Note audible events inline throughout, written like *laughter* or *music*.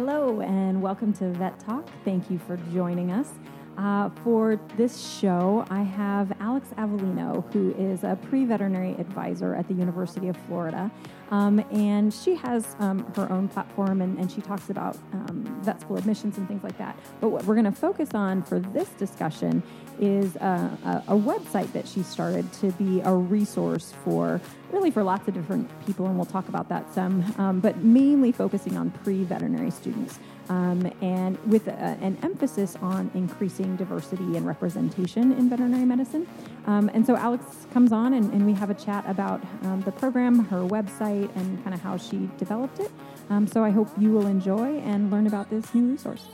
Hello, and welcome to Vet Talk. Thank you for joining us. Uh, for this show, I have Alex Avellino, who is a pre veterinary advisor at the University of Florida. Um, and she has um, her own platform and, and she talks about um, vet school admissions and things like that. But what we're going to focus on for this discussion is a, a, a, website that she started to be a resource for really for lots of different people, and we'll talk about that some, um, but mainly focusing on pre veterinary students um, and with a, an emphasis on increasing diversity and representation in veterinary medicine. Um, and so Alex comes on and, and, we have a chat about um, the program, her website, and kind of how she developed it. Um, so I hope you will enjoy and learn about this new resource.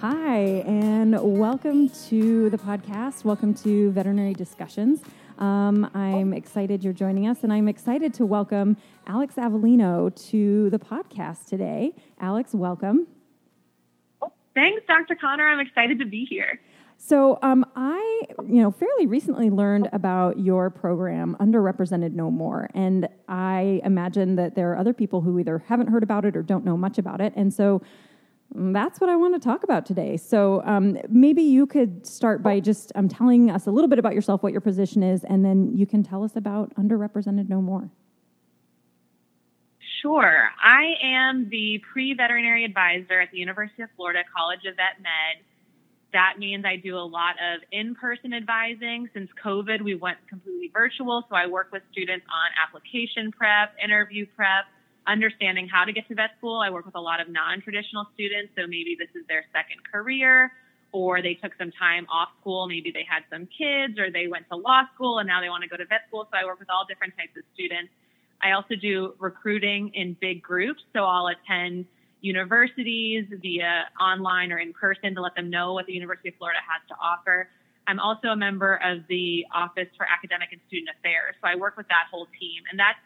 Hi, and welcome to the podcast. Welcome to Veterinary Discussions. Um, I'm excited you're joining us, and I'm excited to welcome Alex Avellino to the podcast today. Alex, welcome. Thanks, Dr. Connor. I'm excited to be here. So, um, I, you know, fairly recently learned about your program, Underrepresented No More, and I imagine that there are other people who either haven't heard about it or don't know much about it, and so that's what I want to talk about today. So um, maybe you could start by just um, telling us a little bit about yourself, what your position is, and then you can tell us about Underrepresented No More. Sure. I am the pre veterinary advisor at the University of Florida College of Vet Med. That means I do a lot of in person advising. Since COVID, we went completely virtual. So I work with students on application prep, interview prep, understanding how to get to vet school. I work with a lot of non-traditional students, so maybe this is their second career or they took some time off school. Maybe they had some kids or they went to law school and now they want to go to vet school. So I work with all different types of students. I also do recruiting in big groups. So I'll attend universities via online or in person to let them know what the University of Florida has to offer. I'm also a member of the Office for Academic and Student Affairs. So I work with that whole team. And that's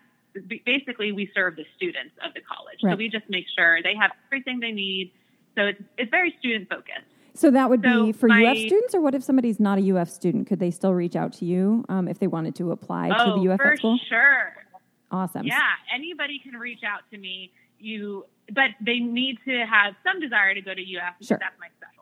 basically we serve the students of the college. Right. So we just make sure they have everything they need. So it's, it's very student focused. So that would so be for my, UF students, or what if somebody's not a UF student? Could they still reach out to you um, if they wanted to apply oh, to the UF for school? Sure. Awesome. Yeah, anybody can reach out to me. You, but they need to have some desire to go to UF. Sure. That's my specialty.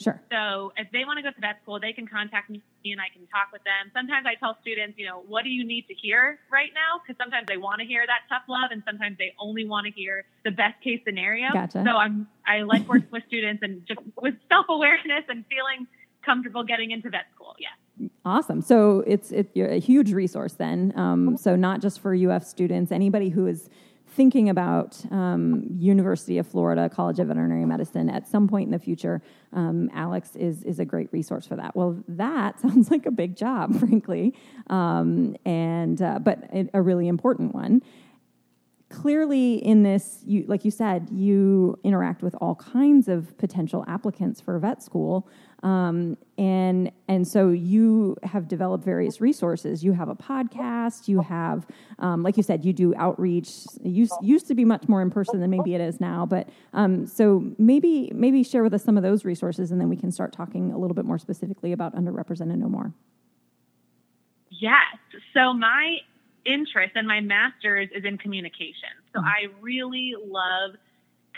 Sure. So if they want to go to vet school, they can contact me and I can talk with them. Sometimes I tell students, you know, what do you need to hear right now? Because sometimes they want to hear that tough love, and sometimes they only want to hear the best case scenario. Gotcha. So I'm I like working with students and just with self awareness and feeling comfortable getting into vet school. Yeah. Awesome. So it's it's a huge resource then. Um, so not just for UF students, anybody who is thinking about um, University of Florida College of Veterinary Medicine at some point in the future, um, Alex is is a great resource for that. Well, that *laughs* sounds like a big job, frankly, um, and uh, but a really important one clearly in this you like you said you interact with all kinds of potential applicants for vet school. Um, and and so you have developed various resources. You have a podcast. You have um, like you said you do outreach. Used, used to be much more in person than maybe it is now but um, so maybe maybe share with us some of those resources and then we can start talking a little bit more specifically about underrepresented no more. Yes. So my interest and my master's is in communication. So mm-hmm. I really love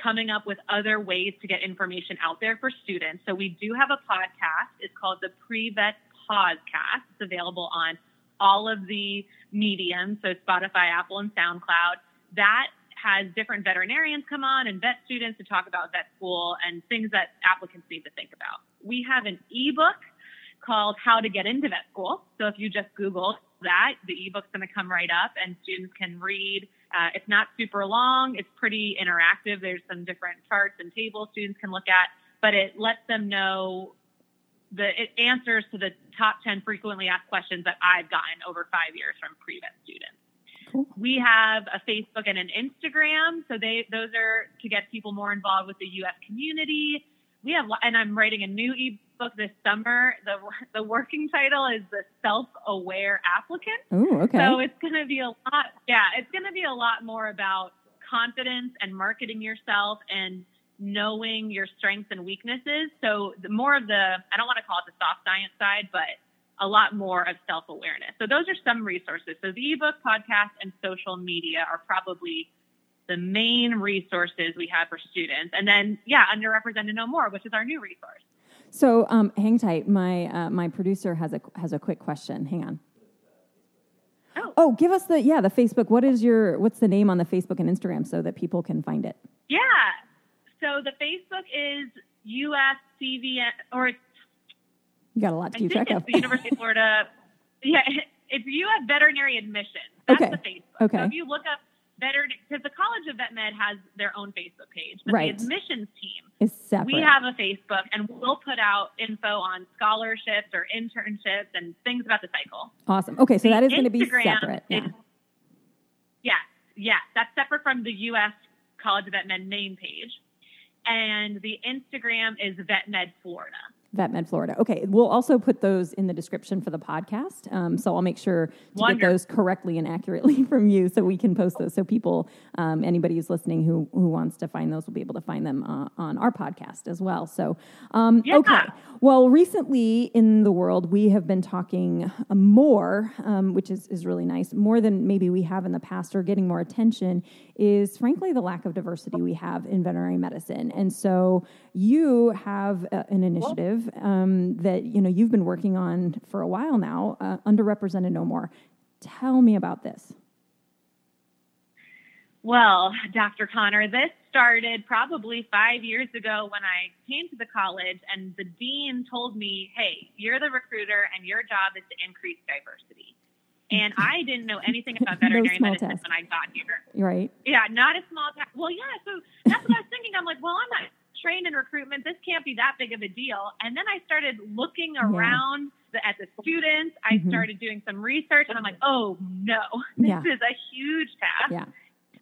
coming up with other ways to get information out there for students. So we do have a podcast. It's called the Pre-Vet Podcast. It's available on all of the mediums, so Spotify, Apple, and SoundCloud. That has different veterinarians come on and vet students to talk about vet school and things that applicants need to think about. We have an ebook called How to Get into Vet School. So if you just Google that, the ebook's going to come right up and students can read. Uh, it's not super long. It's pretty interactive. There's some different charts and tables students can look at, but it lets them know the it answers to the top 10 frequently asked questions that I've gotten over five years from pre-vet students. Cool. We have a Facebook and an Instagram, so they those are to get people more involved with the UF community. We have, and I'm writing a new ebook book this summer. The the working title is the self aware applicant. Oh, okay. So it's going to be a lot. Yeah, it's going to be a lot more about confidence and marketing yourself and knowing your strengths and weaknesses. So the more of the I don't want to call it the soft science side, but a lot more of self awareness. So those are some resources. So the ebook, podcast, and social media are probably the main resources we have for students. And then, yeah, underrepresented no more, which is our new resource. So um, hang tight. My uh, my producer has a has a quick question. Hang on. Oh. oh, give us the yeah the Facebook. What is your what's the name on the Facebook and Instagram so that people can find it? Yeah. So the Facebook is UFCVM or you got a lot to keep track of. the University of Florida. *laughs* Yeah, *laughs* if you have Veterinary admission, That's okay. the Facebook. Okay. So if you look up veterinary, because the College of Vet Med has their own Facebook page, but right. the admissions team is separate. We have a Facebook, and we'll put out info on scholarships or internships and things about the cycle. Awesome. Okay, so the that is going to be Instagram separate. Yeah. Is, yes, yes, that's separate from the UF College of Vet Med main page, and the Instagram is Vet Med Florida. VetMed Florida. Okay, we'll also put those in the description for the podcast. Um, so I'll make sure to Wonderful. get those correctly and accurately *laughs* from you, so we can post those. So people, um, anybody who's listening who who wants to find those, will be able to find them uh, on our podcast as well. So, um, yeah. okay. Well, recently in the world, we have been talking more, um, which is is really nice, more than maybe we have in the past, or getting more attention. Is frankly the lack of diversity we have in veterinary medicine, and so you have uh, an initiative um, that you know you've been working on for a while now, uh, underrepresented no more. Tell me about this. Well, Dr. Connor, this started probably five years ago when I came to the college, and the dean told me, "Hey, you're the recruiter, and your job is to increase diversity." And *laughs* I didn't know anything about veterinary no medicine task. when I got here. Right. Yeah, not a small task. Well, yeah. So that's what I was thinking. I'm like, well, I'm not trained in recruitment. This can't be that big of a deal. And then I started looking around the, at the students. I Mhm. started doing some research, and I'm like, oh no, *laughs* this Yeah. is a huge task. Yeah.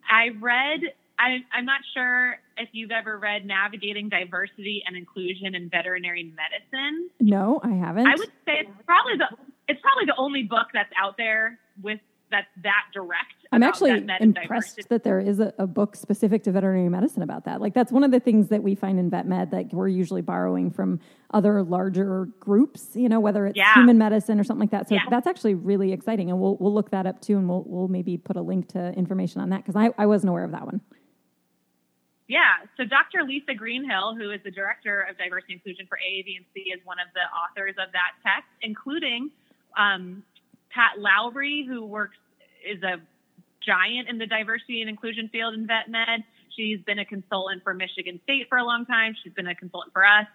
I read. I, I'm not sure if you've ever read Navigating Diversity and Inclusion in Veterinary Medicine. No, I haven't. I would say it's probably the it's probably the only book that's out there with that's that direct. I'm actually and impressed diversity. that there is a, a book specific to veterinary medicine about that. Like that's one of the things that we find in vet med that we're usually borrowing from other larger groups. You know, whether it's Yeah. human medicine or something like that. So Yeah. that's actually really exciting, and we'll we'll look that up too, and we'll we'll maybe put a link to information on that because I, I wasn't aware of that one. Yeah. So Dr. Lisa Greenhill, who is the director of diversity inclusion for AAVMC, is one of the authors of that text, including um, Pat Lowry, who works is a giant in the diversity and inclusion field in vet med. She's been a consultant for Michigan State for a long time. She's been a consultant for us.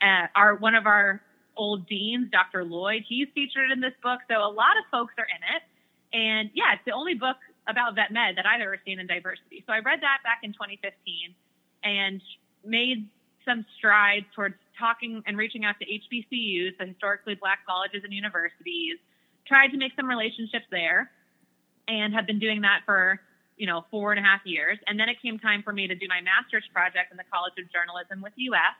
Uh, our one of our old deans, Dr. Lloyd, he's featured in this book. So a lot of folks are in it. And yeah, it's the only book about vet med that I've ever seen in diversity. So I read that back in 2015 and made some strides towards talking and reaching out to HBCUs, the historically black colleges and universities, tried to make some relationships there and have been doing that for, you know, four and a half years. And then it came time for me to do my master's project in the College of Journalism with UF.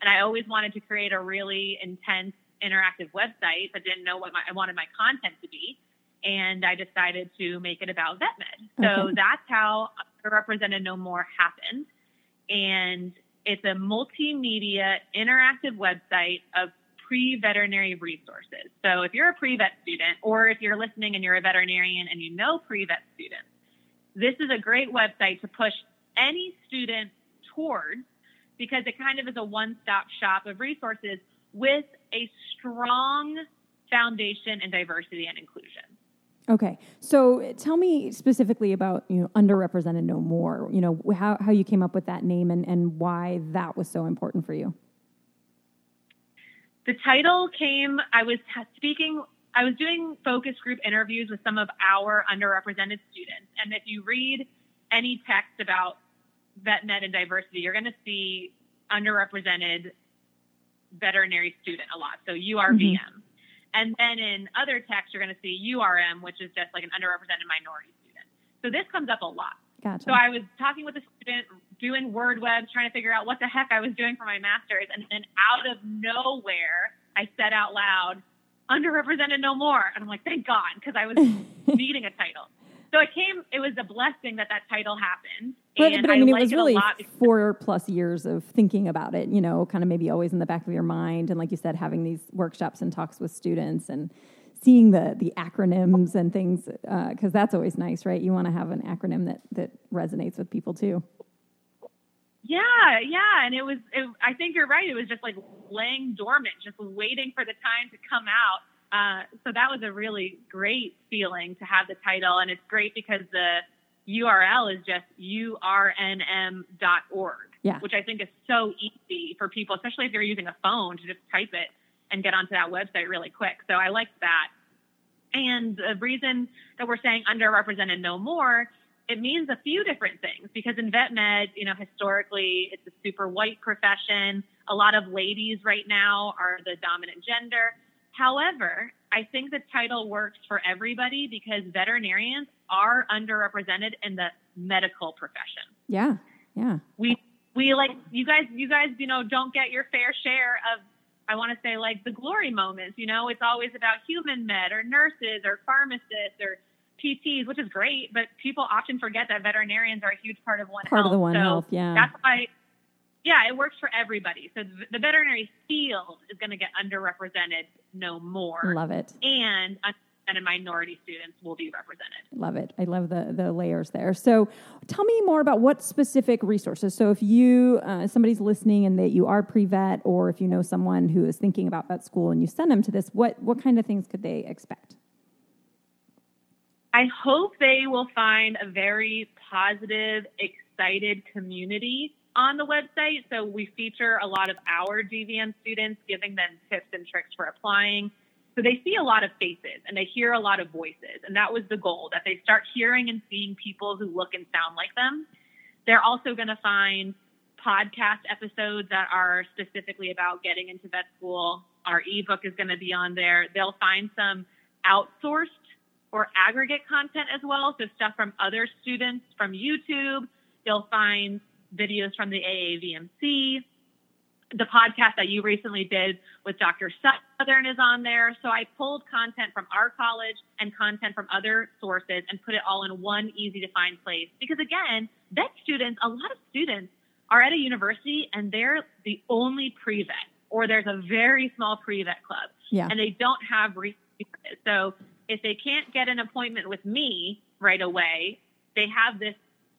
And I always wanted to create a really intense interactive website, but didn't know what my, I wanted my content to be. And I decided to make it about vet med. So Okay. that's how Represented No More happened. And it's a multimedia interactive website of pre-veterinary resources. So if you're a pre-vet student or if you're listening and you're a veterinarian and you know pre-vet students, this is a great website to push any student towards because it kind of is a one-stop shop of resources with a strong foundation in diversity and inclusion. Okay, so tell me specifically about you know underrepresented no more. You know how how you came up with that name and and why that was so important for you. The title came, I was speaking, I was doing focus group interviews with some of our underrepresented students. And if you read any text about vet med and diversity, you're going to see underrepresented veterinary student a lot. So URVM. Mhm. And then in other texts, you're going to see URM, which is just like an underrepresented minority student. So this comes up a lot. Gotcha. So I was talking with a student, doing word webs, trying to figure out what the heck I was doing for my master's, and then out of nowhere, I said out loud, "Underrepresented no more," and I'm like, "Thank God," because I was *laughs* needing a title. So it came. It was a blessing that that title happened, But, and but I mean, it was really because- four plus years of thinking about it, you know, kind of maybe always in the back of your mind. And like you said, having these workshops and talks with students. And seeing the the acronyms and things because uh, that's always nice, right? You want to have an acronym that that resonates with people too. Yeah, yeah, and it was. It, I think you're right. It was just like laying dormant, just waiting for the time to come out. Uh, so that was a really great feeling to have the title, and it's great because the URL is just urnm.org, yeah. which I think is so easy for people, especially if you're using a phone, to just type it and get onto that website really quick. So I liked that. And the reason that we're saying underrepresented no more it means a few different things because in vet med, you know, historically it's a super white profession. A lot of ladies right now are the dominant gender. However, I think the title works for everybody because veterinarians are underrepresented in the medical profession. Yeah. Yeah. We we like you guys you guys, you know, don't get your fair share of I want to say like the glory moments, you know, it's always about human med or nurses or pharmacists or PTs, which is great, but people often forget that veterinarians are a huge part of One part Health. of the One so Health, yeah. That's why, yeah, it works for everybody. So the veterinary field is going to get underrepresented no more. Love it. And and minority students will be represented. Love it. I love the the layers there. So, tell me more about what specific resources. So, if you uh, somebody's listening and that you are pre vet, or if you know someone who is thinking about vet school and you send them to this, what what kind of things could they expect? I hope they will find a very positive, excited community on the website. So we feature a lot of our DVM students, giving them tips and tricks for applying. So they see a lot of faces and they hear a lot of voices. And that was the goal that they start hearing and seeing people who look and sound like them. They're also going to find podcast episodes that are specifically about getting into vet school. Our ebook is going to be on there. They'll find some outsourced or aggregate content as well. So stuff from other students from YouTube. You'll find videos from the AAVMC. The podcast that you recently did with Dr. Southern is on there. So I pulled content from our college and content from other sources and put it all in one easy to find place. Because again, vet students, a lot of students are at a university and they're the only pre-vet or there's a very small pre-vet club yeah. and they don't have resources. So if they can't get an appointment with me right away, they have this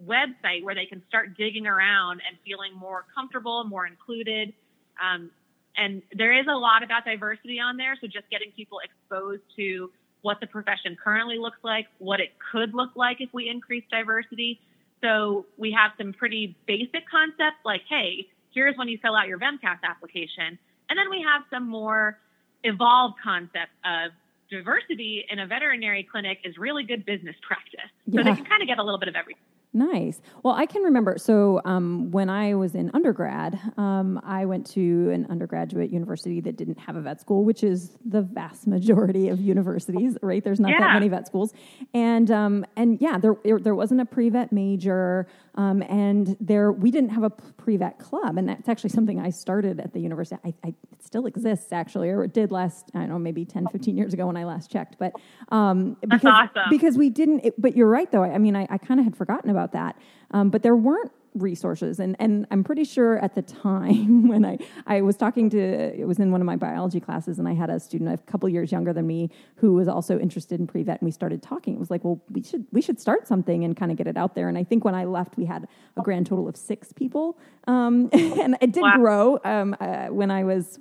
website where they can start digging around and feeling more comfortable, more included. Um, and there is a lot about diversity on there. So just getting people exposed to what the profession currently looks like, what it could look like if we increase diversity. So we have some pretty basic concepts like, hey, here's when you fill out your VMCAS application. And then we have some more evolved concepts of diversity in a veterinary clinic is really good business practice. So yeah. they can kind of get a little bit of everything. Nice. Well, I can remember. So um, when I was in undergrad, um, I went to an undergraduate university that didn't have a vet school, which is the vast majority of universities, right? There's not yeah. that many vet schools, and um, and yeah, there there wasn't a pre vet major, um, and there we didn't have a pre vet club, and that's actually something I started at the university. I, I, it still exists actually, or it did last I don't know maybe 10, 15 years ago when I last checked, but um, because awesome. because we didn't. It, but you're right though. I mean, I, I kind of had forgotten about about that. Um, but there weren't resources and and I'm pretty sure at the time *laughs* when I I was talking to it was in one of my biology classes and I had a student a couple years younger than me who was also interested in pre-vet and we started talking it was like well we should we should start something and kind of get it out there and I think when I left we had a grand total of six people um, *laughs* and it did wow. grow um, uh, when I was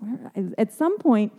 at some point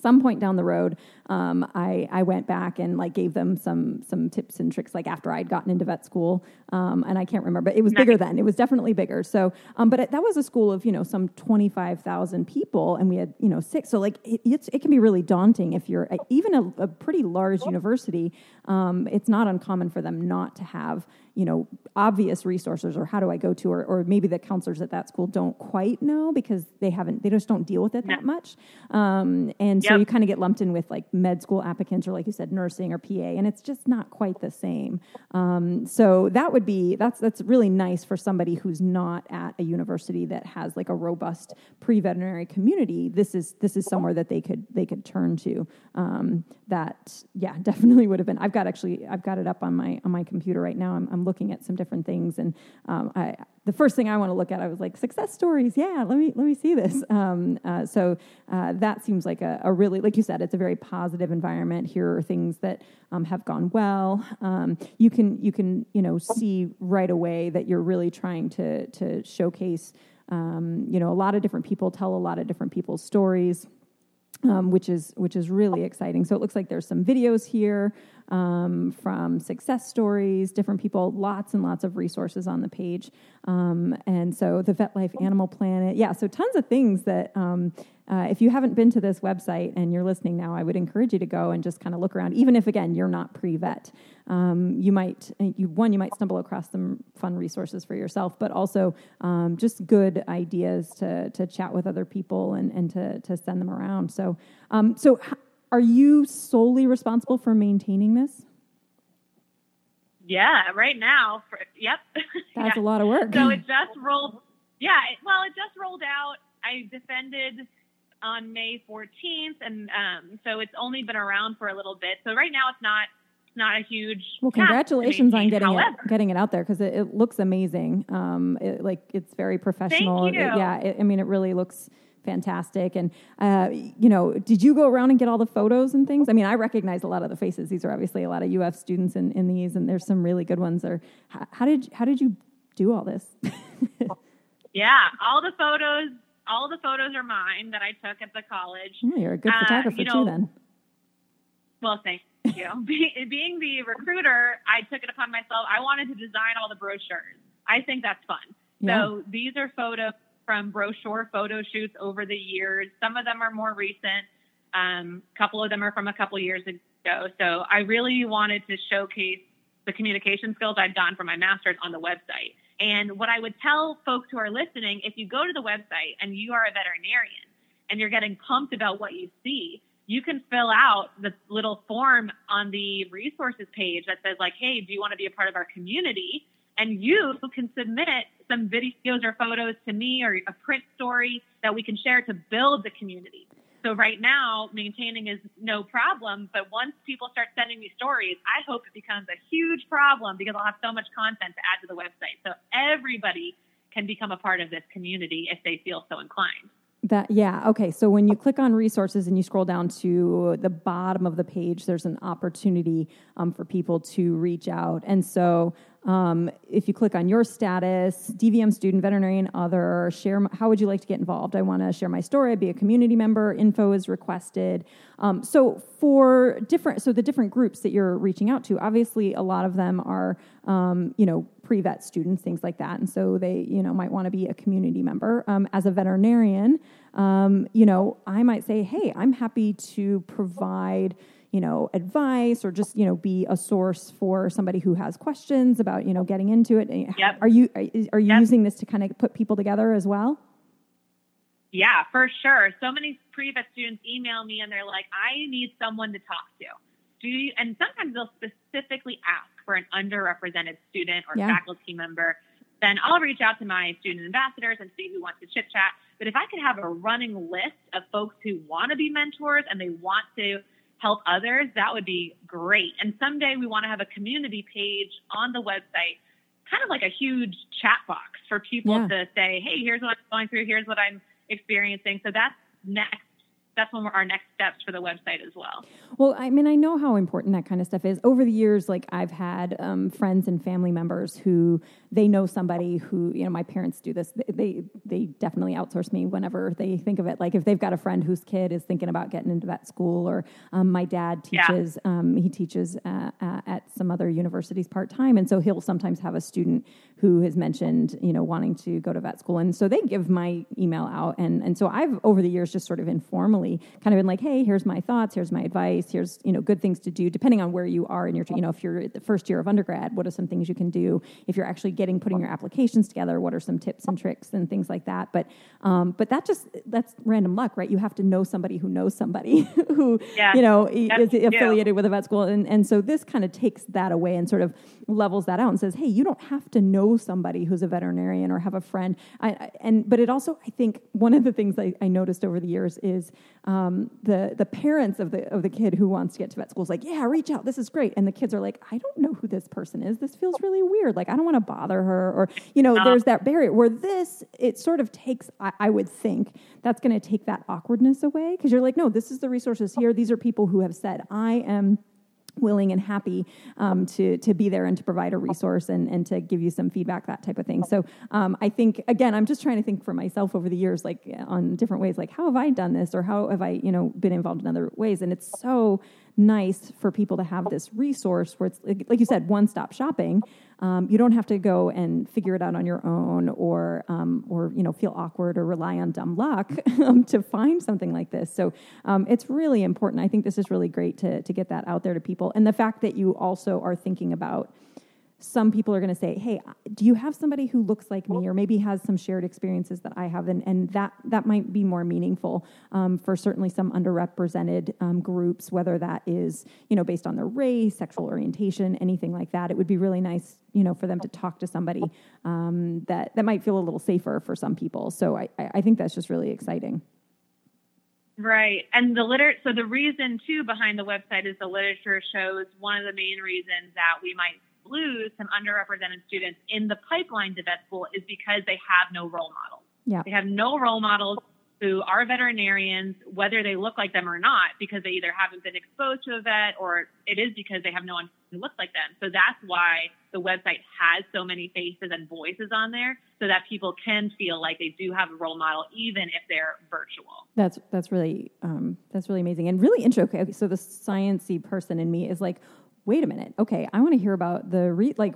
some point down the road, um, I, I went back and like gave them some some tips and tricks like after I'd gotten into vet school, um, and I can't remember, but it was bigger then. It was definitely bigger. So, um, but it, that was a school of you know some twenty five thousand people, and we had you know six. So like it, it can be really daunting if you're even a, a pretty large university. Um, it's not uncommon for them not to have you know obvious resources or how do I go to or, or maybe the counselors at that school don't quite know because they haven't they just don't deal with it that much um, and yep. so you kind of get lumped in with like med school applicants or like you said nursing or PA and it's just not quite the same. Um, so that would be that's that's really nice for somebody who's not at a university that has like a robust pre-veterinary community. This is this is somewhere that they could they could turn to. Um, that yeah *laughs* definitely would have been I've got actually I've got it up on my on my computer right now. I'm, I'm looking at some different things, and um, I the first thing I want to look at, I was like, success stories. Yeah, let me let me see this. *laughs* Um, uh, so uh, that seems like a, a, really, like you said, it's a very positive environment. Here are things that um, have gone well. Um, you can you can you know see right away that you're really trying to to showcase. Um, you know, a lot of different people tell a lot of different people's stories. Um, which is which is really exciting. So it looks like there's some videos here um, from success stories, different people, lots and lots of resources on the page. Um, and so the Vet Life Animal Planet, yeah, so tons of things that um, uh, if you haven't been to this website and you're listening now, I would encourage you to go and just kind of look around, even if, again, you're not pre vet. Um, you might, uh, you, one, you might stumble across some fun resources for yourself, but also um, just good ideas to, to chat with other people and, and to, to send them around. So, um, so are you solely responsible for maintaining this? Yeah, right now. For, yep. *laughs* That's yeah. a lot of work. So it just rolled. Yeah, it, well, it just rolled out. I defended on May 14th, and um, so it's only been around for a little bit. So right now, it's not not a huge. Well, congratulations on getting However, it getting it out there because it, it, looks amazing. Um, it, like it's very professional. Thank you. It, yeah, I mean, it really looks fantastic. And, uh, you know, did you go around and get all the photos and things? I mean, I recognize a lot of the faces. These are obviously a lot of UF students in, in these, and there's some really good ones. Or how, how did, how did you do all this? *laughs* yeah, all the photos, all the photos are mine that I took at the college. Oh, you're a good photographer uh, you know, too then. Well, thank you. *laughs* Be, being the recruiter, I took it upon myself. I wanted to design all the brochures. I think that's fun. Yeah. So these are photos from brochure photo shoots over the years. Some of them are more recent. A um, couple of them are from a couple years ago. So I really wanted to showcase the communication skills I'd done for my master's on the website. And what I would tell folks who are listening, if you go to the website and you are a veterinarian and you're getting pumped about what you see, you can fill out the little form on the resources page that says like, hey, do you want to be a part of our community? And you can submit some videos or photos to me or a print story that we can share to build the community. So right now, maintaining is no problem. But once people start sending me stories, I hope it becomes a huge problem because I'll have so much content to add to the website. So everybody can become a part of this community if they feel so inclined. That yeah okay so when you click on resources and you scroll down to the bottom of the page there's an opportunity um, for people to reach out and so um, if you click on your status, DVM student, veterinarian, other, share, how would you like to get involved? I want to share my story, be a community member, info is requested. Um, so for different, so the different groups that you're reaching out to, obviously a lot of them are, um, you know, pre-vet students, things like that. And so they, you know, might want to be a community member. Um, as a veterinarian, um, you know, I might say, hey, I'm happy to provide, you know, advice or just, you know, be a source for somebody who has questions about, you know, getting into it. Eh, yep. Are you, eh, are, are you yep. using this to kind of put people together as well? Yeah, for sure. So many pre-vet students email me and they're like, I need someone to talk to. Do you, and sometimes they'll specifically ask for an underrepresented student or yeah. faculty member. Then I'll reach out to my student ambassadors and see who wants to chit chat. But if I could have a running list of folks who want to be mentors and they want to help others, that would be great. And someday we want to have a community page on the website, kind of like a huge chat box for people yeah. to say, hey, here's what I'm going through, here's what I'm experiencing. So that's next that's when our next steps for the website as well. Well, I mean, I know how important that kind of stuff is. Over the years, like I've had um, friends and family members who they know somebody who, you know, my parents do this. They they definitely outsource me whenever they think of it. Like if they've got a friend whose kid is thinking about getting into vet school, or um, my dad teaches. Yeah. Um, he teaches uh, uh, at some other universities part time, and so he'll sometimes have a student who has mentioned, you know, wanting to go to vet school, and so they give my email out, and and so I've over the years just sort of informally kind of been like, hey, here's my thoughts, here's my advice, here's you know good things to do, depending on where you are in your, you know, if you're the first year of undergrad, what are some things you can do? If you're actually getting putting your applications together, what are some tips and tricks and things like that? But um, but that just that's random luck, right? You have to know somebody who knows somebody *laughs* who yeah, you know is affiliated with a vet school, and and so this kind of takes that away and sort of levels that out and says, hey, you don't have to know somebody who's a veterinarian or have a friend. I, I, and but it also, I think, one of the things I, I noticed over the years is um, the the parents of the of the kid who wants to get to vet school is like, yeah, reach out, this is great, and the kids are like, I don't know who this person is. This feels really weird. Like I don't want to bother her, or you know, uh, there's that barrier where this it sort of takes. I, I would think that's going to take that awkwardness away because you're like, no, this is the resources here. These are people who have said, I am willing and happy um, to to be there and to provide a resource and, and to give you some feedback that type of thing. So um, i think again i'm just trying to think for myself over the years like on different ways like how have i done this? Or how have i you know been involved in other ways? And it's so nice for people to have this resource where it's like you said one stop shopping um, you don't have to go and figure it out on your own or um, or you know feel awkward or rely on dumb luck *laughs* um, to find something like this. So um, it's really important. I think this is really great to, to get that out there to people. And the fact that you also are thinking about some people are going to say, "Hey, do you have somebody who looks like me, or maybe has some shared experiences that I have?" And, and that that might be more meaningful um, for certainly some underrepresented um, groups, whether that is you know based on their race, sexual orientation, anything like that. It would be really nice, you know, for them to talk to somebody um, that that might feel a little safer for some people. So I, I think that's just really exciting. Right. And the liter so the reason too behind the website is the literature shows one of the main reasons that we might lose some underrepresented students in the pipeline to vet school is because they have no role models. Yeah. They have no role models who are veterinarians, whether they look like them or not, because they either haven't been exposed to a vet or it is because they have no one who looks like them. So that's why the website has so many faces and voices on there so that people can feel like they do have a role model even if they're virtual. That's that's really um, that's really amazing and really interesting. Okay, so the sciency person in me is like, wait a minute, okay, I want to hear about the re- like.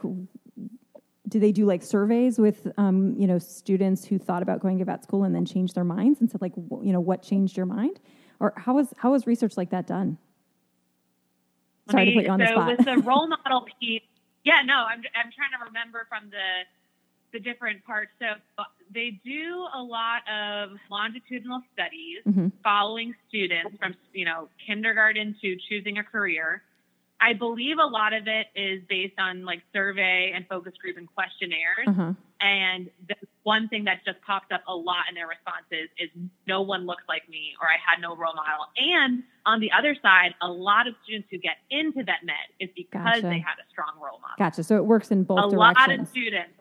Do they do like surveys with um, you know students who thought about going to vet school and then changed their minds and said like you know what changed your mind, or how was how was research like that done? Sorry to put you on so the spot. with the *laughs* role model piece, yeah, no, I'm I'm trying to remember from the the different parts. So they do a lot of longitudinal studies mm-hmm. following students from you know kindergarten to choosing a career. I believe a lot of it is based on like survey and focus group and questionnaires. Uh-huh. And the one thing that just popped up a lot in their responses is no one looks like me or I had no role model. And on the other side, a lot of students who get into vet med is because gotcha. they had a strong role model. Gotcha. So it works in both a directions. A lot of students,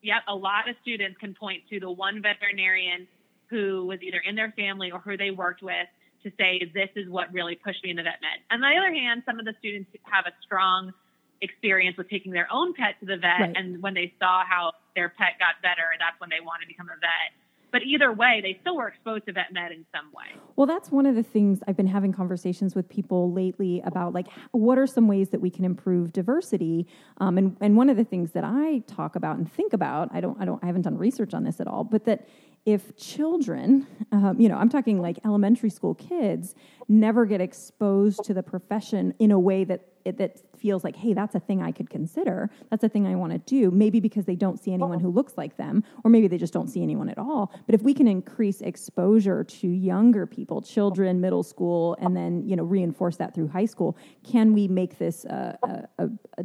yep, a lot of students can point to the one veterinarian who was either in their family or who they worked with to say this is what really pushed me into vet med. On the other hand, some of the students have a strong experience with taking their own pet to the vet, right. and when they saw how their pet got better, that's when they want to become a vet. But either way, they still were exposed to vet med in some way. Well, that's one of the things I've been having conversations with people lately about, like, what are some ways that we can improve diversity? Um, and and one of the things that I talk about and think about, I don't, I don't, I haven't done research on this at all, but that if children, um, you know, I'm talking like elementary school kids, never get exposed to the profession in a way that it, that feels like, hey, that's a thing I could consider. That's a thing I want to do. Maybe because they don't see anyone who looks like them, or maybe they just don't see anyone at all. But if we can increase exposure to younger people, children, middle school, and then you know reinforce that through high school, can we make this a, a, a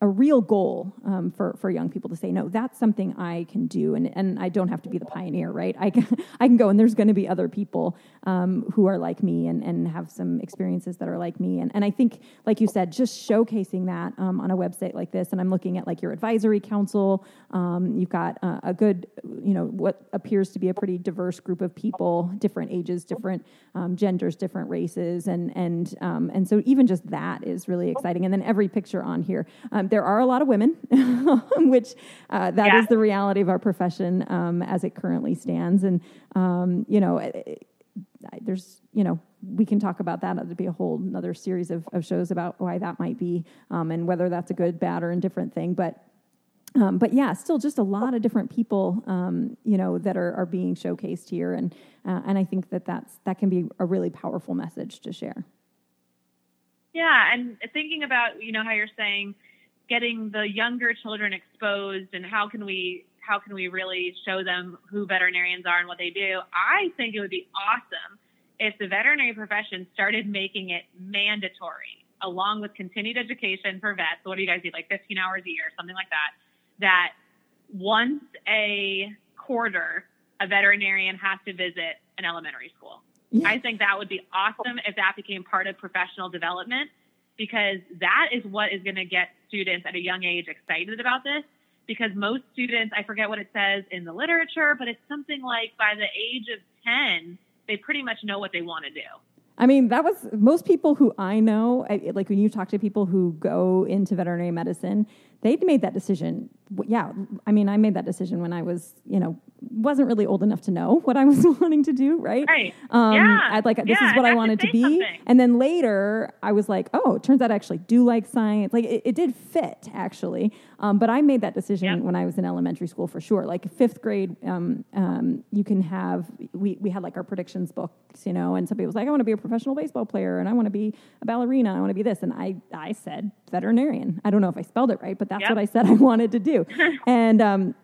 a real goal um, for, for young people to say, no, that's something I can do, and, and I don't have to be the pioneer, right? I can, *laughs* I can go, and there's going to be other people um, who are like me and, and have some experiences that are like me. And, and I think, like you said, just showcasing that um, on a website like this, and I'm looking at like your advisory council, um, you've got uh, a good, you know, what appears to be a pretty diverse group of people, different ages, different um, genders, different races, and, and, um, and so even just that is really exciting. And then every picture on here there are a lot of women, *laughs* which uh, that yeah. is the reality of our profession um, as it currently stands. And um, you know, it, it, there's you know we can talk about that. It'd be a whole another series of, of shows about why that might be um, and whether that's a good, bad, or indifferent thing. But um, but yeah, still just a lot of different people, um, you know, that are, are being showcased here, and uh, and I think that that's that can be a really powerful message to share. Yeah, and thinking about you know how you're saying getting the younger children exposed and how can we how can we really show them who veterinarians are and what they do? I think it would be awesome if the veterinary profession started making it mandatory along with continued education for vets. What do you guys do? Like 15 hours a year, something like that. That once a quarter, a veterinarian has to visit an elementary school. Yeah. I think that would be awesome if that became part of professional development because that is what is going to get students at a young age excited about this. Because most students, I forget what it says in the literature, but it's something like by the age of 10, they pretty much know what they want to do. I mean, that was most people who I know, like when you talk to people who go into veterinary medicine, they'd made that decision. Yeah, I mean, I made that decision when I was, you know, wasn't really old enough to know *laughs* what I was *laughs* wanting to do, right? Right. Um, yeah. I'd like, this yeah, is what I wanted to be. Something. And then later, I was like, oh, it turns out I actually do like science. Like, it, it did fit, actually. Um, but I made that decision yep. when I was in elementary school for sure. Like, fifth grade, um, um, you can have, we, we had like our predictions books, you know, and somebody was like, I want to be a professional baseball player and I want to be a ballerina. I want to be this. And I, I said veterinarian. I don't know if I spelled it right, but that's yep. what I said I *laughs* wanted to do. *laughs* and, um,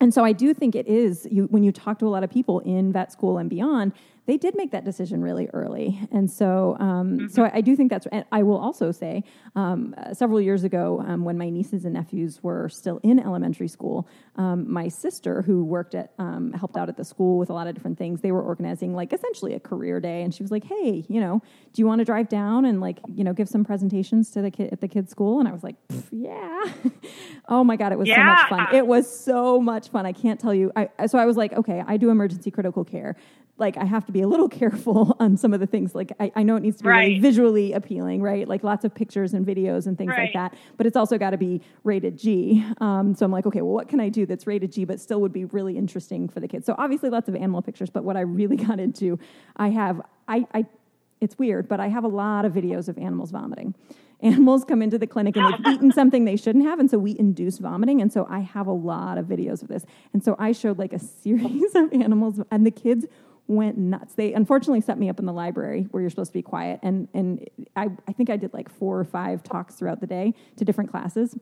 and so I do think it is you, when you talk to a lot of people in vet school and beyond, they did make that decision really early, and so um, mm-hmm. so I, I, do think that's. And I will also say, um, uh, several years ago, um, when my nieces and nephews were still in elementary school, um, my sister, who worked at um, helped out at the school with a lot of different things, they were organizing like essentially a career day, and she was like, "Hey, you know, do you want to drive down and like you know give some presentations to the kid at the kids' school?" And I was like, "Yeah." *laughs* oh my god, it was yeah. so much fun. It was so much fun. I can't tell you. I, so I was like, okay, I do emergency critical care like I have to be a little *laughs* careful on some of the things. Like I, I know it needs to be right. really visually appealing, right? Like lots of pictures and videos and things right. like that. But it's also got to be rated G. Um, so I'm like, okay, well, what can I do that's rated G, but still would be really interesting for the kids? So obviously, lots of animal pictures. But what I really *laughs* got into, I have, I, I, it's weird, but I have a lot of videos of animals vomiting animals come into the clinic and they've eaten *laughs* something they shouldn't have and so we induce vomiting and so i have a lot of videos of this and so i showed like a series of animals and the kids went nuts. They unfortunately set me up in the library where you're supposed to be quiet, and and I, I think I did like four or five talks throughout the day to different classes.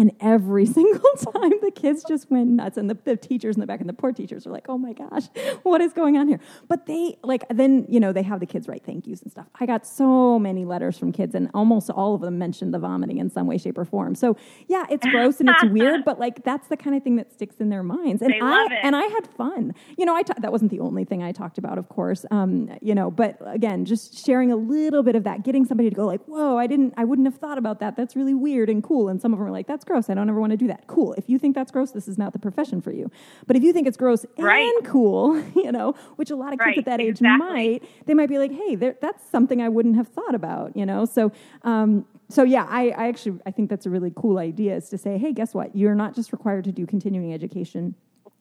And every *laughs* single time the kids just went nuts, and the, the, teachers in the back and the poor teachers are like, "Oh my gosh, what is going on here?" But they like then you know they have the kids write thank yous and stuff. I got so many letters from kids, and almost all of them mentioned the vomiting in some way, shape, or form. So yeah, it's gross and it's weird, *laughs* but like that's the kind of thing that sticks in their minds. And they I and I had fun. You know, I ta- that wasn't the only thing I talked about, of course. Um, you know, but again, just sharing a little bit of that, getting somebody to go like, "Whoa, I didn't, I wouldn't have thought about that. That's really weird and cool." And some of them are like, "That's gross. I don't ever want to do that." Cool. If you think that's gross, this is not the profession for you. But if you think it's gross right. and cool, *laughs* you know, which a lot of kids right. at that age exactly. might, they might be like, "Hey, that's something I wouldn't have thought about." You know, so. Um, so yeah, I, I actually I think that's a really cool idea is to say, hey, guess what? You're not just required to do continuing education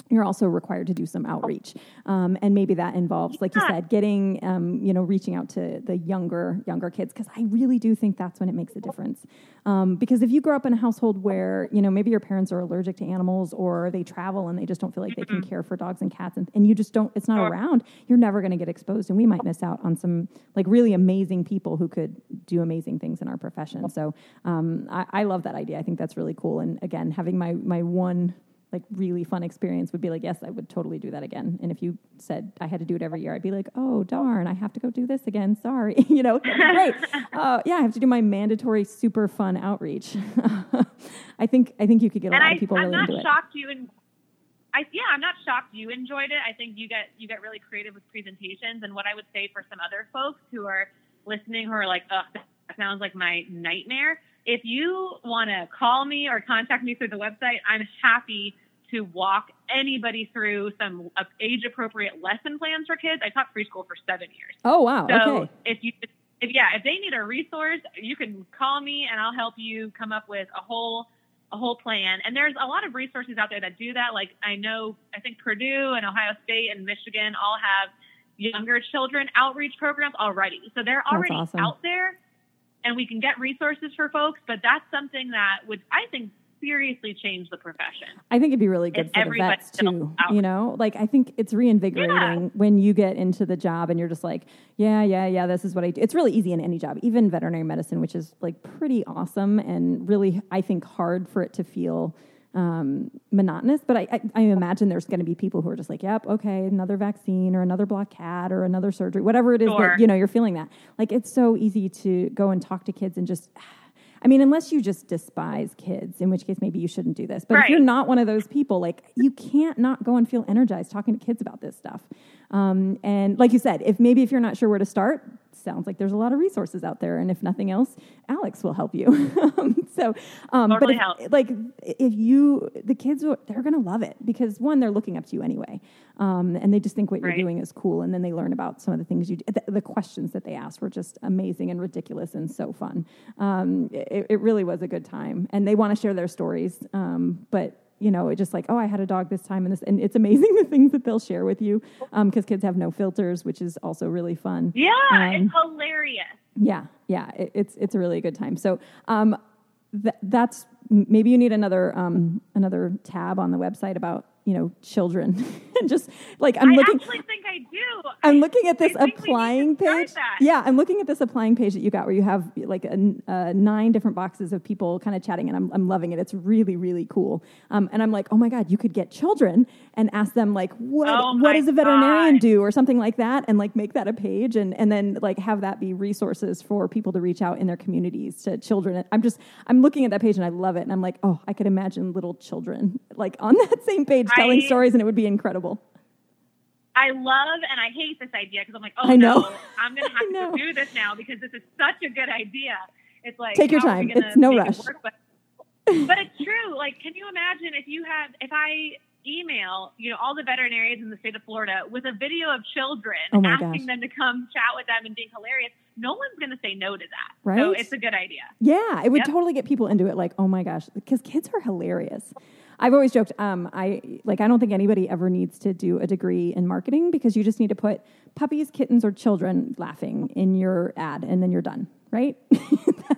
you're also required to do some outreach. Um, and maybe that involves like you said getting um, you know reaching out to the younger younger kids because i really do think that's when it makes a difference. Um, because if you grow up in a household where you know maybe your parents are allergic to animals or they travel and they just don't feel like they can care for dogs and cats and, and you just don't it's not around you're never going to get exposed and we might miss out on some like really amazing people who could do amazing things in our profession. So um, I, I love that idea. I think that's really cool. And again having my my one like really fun experience would be like, yes, I would totally do that again. And if you said I had to do it every year, I'd be like, oh darn, I have to go do this again. Sorry, *laughs* you know, great. *laughs* Uh, yeah, I have to do my mandatory super fun outreach. *laughs* I think I think you could get a and lot I, of people I'm really not into shocked it. you and I yeah, I'm not shocked you enjoyed it. I think you get you get really creative with presentations. And what I would say for some other folks who are listening who are like, oh, that sounds like my nightmare if you want to call me or contact me through the website, I'm happy to walk anybody through some age appropriate lesson plans for kids. I taught preschool for seven years. Oh wow! So okay. if you if yeah, if they need a resource, you can call me and I'll help you come up with a whole a whole plan. And there's a lot of resources out there that do that. Like I know I think Purdue and Ohio State and Michigan all have younger children outreach programs already. So they're already awesome. out there and we can get resources for folks, but that's something that would I think seriously change the profession. I think it'd be really good for the vets too. You know, like I think it's reinvigorating yeah. when you get into the job and you're just like, yeah, yeah, yeah, this is what I do. It's really easy in any job, even veterinary medicine, which is like pretty awesome and really, I think, hard for it to feel um, monotonous. But I, I, I imagine there's going to be people who are just like, "Yep, okay, another vaccine or another block cat or another surgery, whatever it is Sure. that you know you're feeling that." Like it's so easy to go and talk to kids and just. *sighs* I mean, unless you just despise kids, in which case maybe you shouldn't do this. But if you're not one of those people, like you can't not go and feel energized talking to kids about this stuff. Um, and like you said, if maybe if you're not sure where to start, sounds like there's a lot of resources out there. And if nothing else, Alex will help you. *laughs* So, um, but if, like if you, the kids, they're going to love it because one, they're looking up to you anyway, um, and they just think what you're Right. doing is cool, and then they learn about some of the things you, do. The, the questions that they asked were just amazing and ridiculous and so fun. Um, it, it really was a good time, and they want to share their stories, um, but you know, it just like, oh, I had a dog this time, and this, and it's amazing *laughs* the things that they'll share with you because kids have no filters, which is also really fun. Yeah, Um, it's hilarious. Yeah, yeah, it, it's it's a really good time. So um, th- that's maybe you need another um, another tab on the website about you know children *laughs* and just like I'm I looking. actually think I do. I'm looking at this I think we need to applying page. Yeah, I'm looking at this applying page that you got where you have like a, uh, nine different boxes of people kind of chatting, and I'm, I'm loving it. It's really, really cool. Um, and I'm like, oh my God, you could get children and ask them, like, what, Oh what does a veterinarian God. do or something like that, and like make that a page and, and then like have that be resources for people to reach out in their communities to children. I'm just, I'm looking at that page and I love it. And I'm like, oh, I could imagine little children like on *laughs* that same page telling stories, and it would be incredible. I love and I hate this idea because I'm like, oh I know. no, I'm going *laughs* to I have to do this now because this is such a good idea. It's like Take your how are we time. It's no it rush. work? But, but it's true. Like, can you imagine if you had if I email you know all the veterinarians in the state of Florida with a video of children Oh asking gosh. them to come chat with them and being hilarious? No one's going to say no to that. Right? So it's a good idea. Yeah, it would Yep. totally get people into it. Like, oh my gosh, because kids are hilarious. I've always joked, um, I like I don't think anybody ever needs to do a degree in marketing because you just need to put puppies, kittens, or children laughing in your ad, and then you're done. Right? *laughs*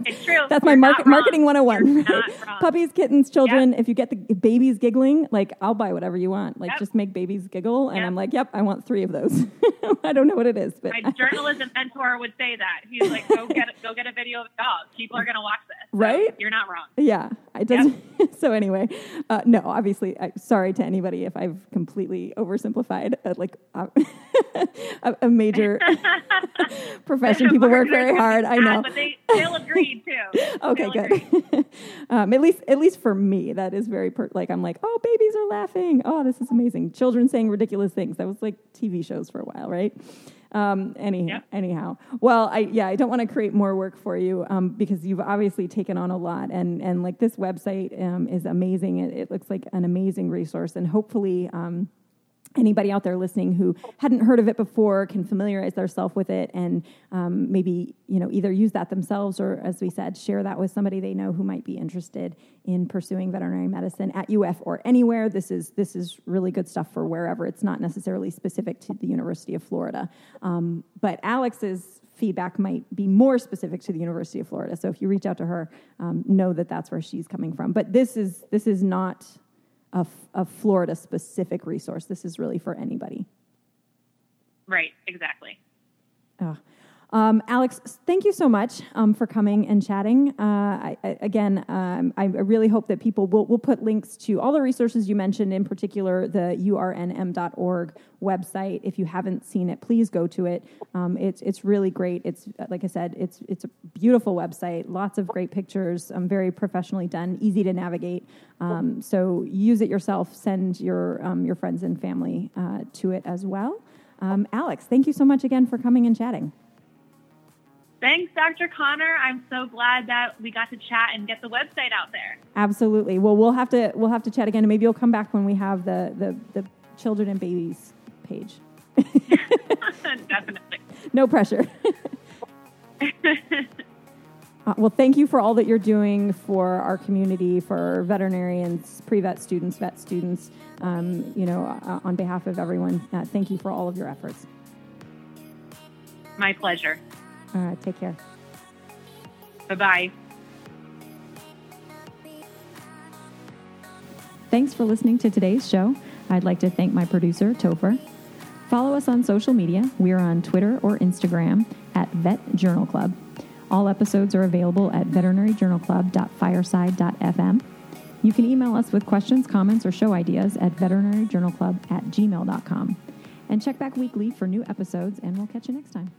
It's true. That's my You're market, not marketing 101. You're right? *laughs* Puppies, kittens, children. If you get the babies giggling, like I'll buy whatever you want. Like Yep. just make babies giggle, and Yep. I'm like, yep, I want three of those. *laughs* I don't know what it is, but My journalism mentor would say that. He's like, go get go get a video of a dog. People are going to watch this. So Right? You're not wrong. Yeah, it doesn't. so anyway, uh, no, obviously, I, sorry to anybody if I've completely oversimplified uh, like uh, a, a major profession. People work very hard. I know. But they still agreed *laughs* too. Okay, agreed. good. *laughs* um, at least, at least for me, that is very per- like I'm like, oh, babies are laughing. Oh, this is amazing. Children saying ridiculous things. That was like TV shows for a while, right? Um, anyhow, Yep. anyhow. Well, I yeah, I don't want to create more work for you um, because you've obviously taken on a lot, and and like this website um, is amazing. It, it looks like an amazing resource, and hopefully. Um, anybody out there listening who hadn't heard of it before can familiarize themselves with it and um, maybe you know either use that themselves or as we said share that with somebody they know who might be interested in pursuing veterinary medicine at uf or anywhere. This is this is really good stuff for wherever. It's not necessarily specific to the university of florida. Um, but alex's feedback might be more specific to the university of florida. So if you reach out to her um, know that that's where she's coming from. But this is this is not a, a Florida specific resource. This is really for anybody. Right. Exactly. Uh, um, Alex, thank you so much um, for coming and chatting. Uh, I, I, again, um, I really hope that people will will put links to all the resources you mentioned, in particular the urnm.org website. If you haven't seen it, please go to it. Um, it's it's really great. It's like I said, it's it's a beautiful website. Lots of great pictures. Um, very professionally done, easy to navigate. Um, so use it yourself. Send your your friends and family uh, to it as well. Alex, thank you so much again for coming and chatting. Thanks, Dr. Connor. I'm so glad that we got to chat and get the website out there. Absolutely. Well, we'll have to we'll have to chat again, and maybe you'll come back when we have the the, the children and babies page. *laughs* Definitely. No pressure. *laughs* Uh, well, thank you for all that you're doing for our community, for veterinarians, pre-vet students, vet students. Um, you know, uh, on behalf of everyone, uh, thank you for all of your efforts. My pleasure. All right, take care. Bye bye. Thanks for listening to today's show. I'd like to thank my producer, Topher. Follow us on social media. We're on Twitter or Instagram at Vet Journal Club. All episodes are available at veterinaryjournalclub.fireside.fm. You can email us with questions, comments, or show ideas at veterinaryjournalclub at gmail.com. And check back weekly for new episodes, and we'll catch you next time.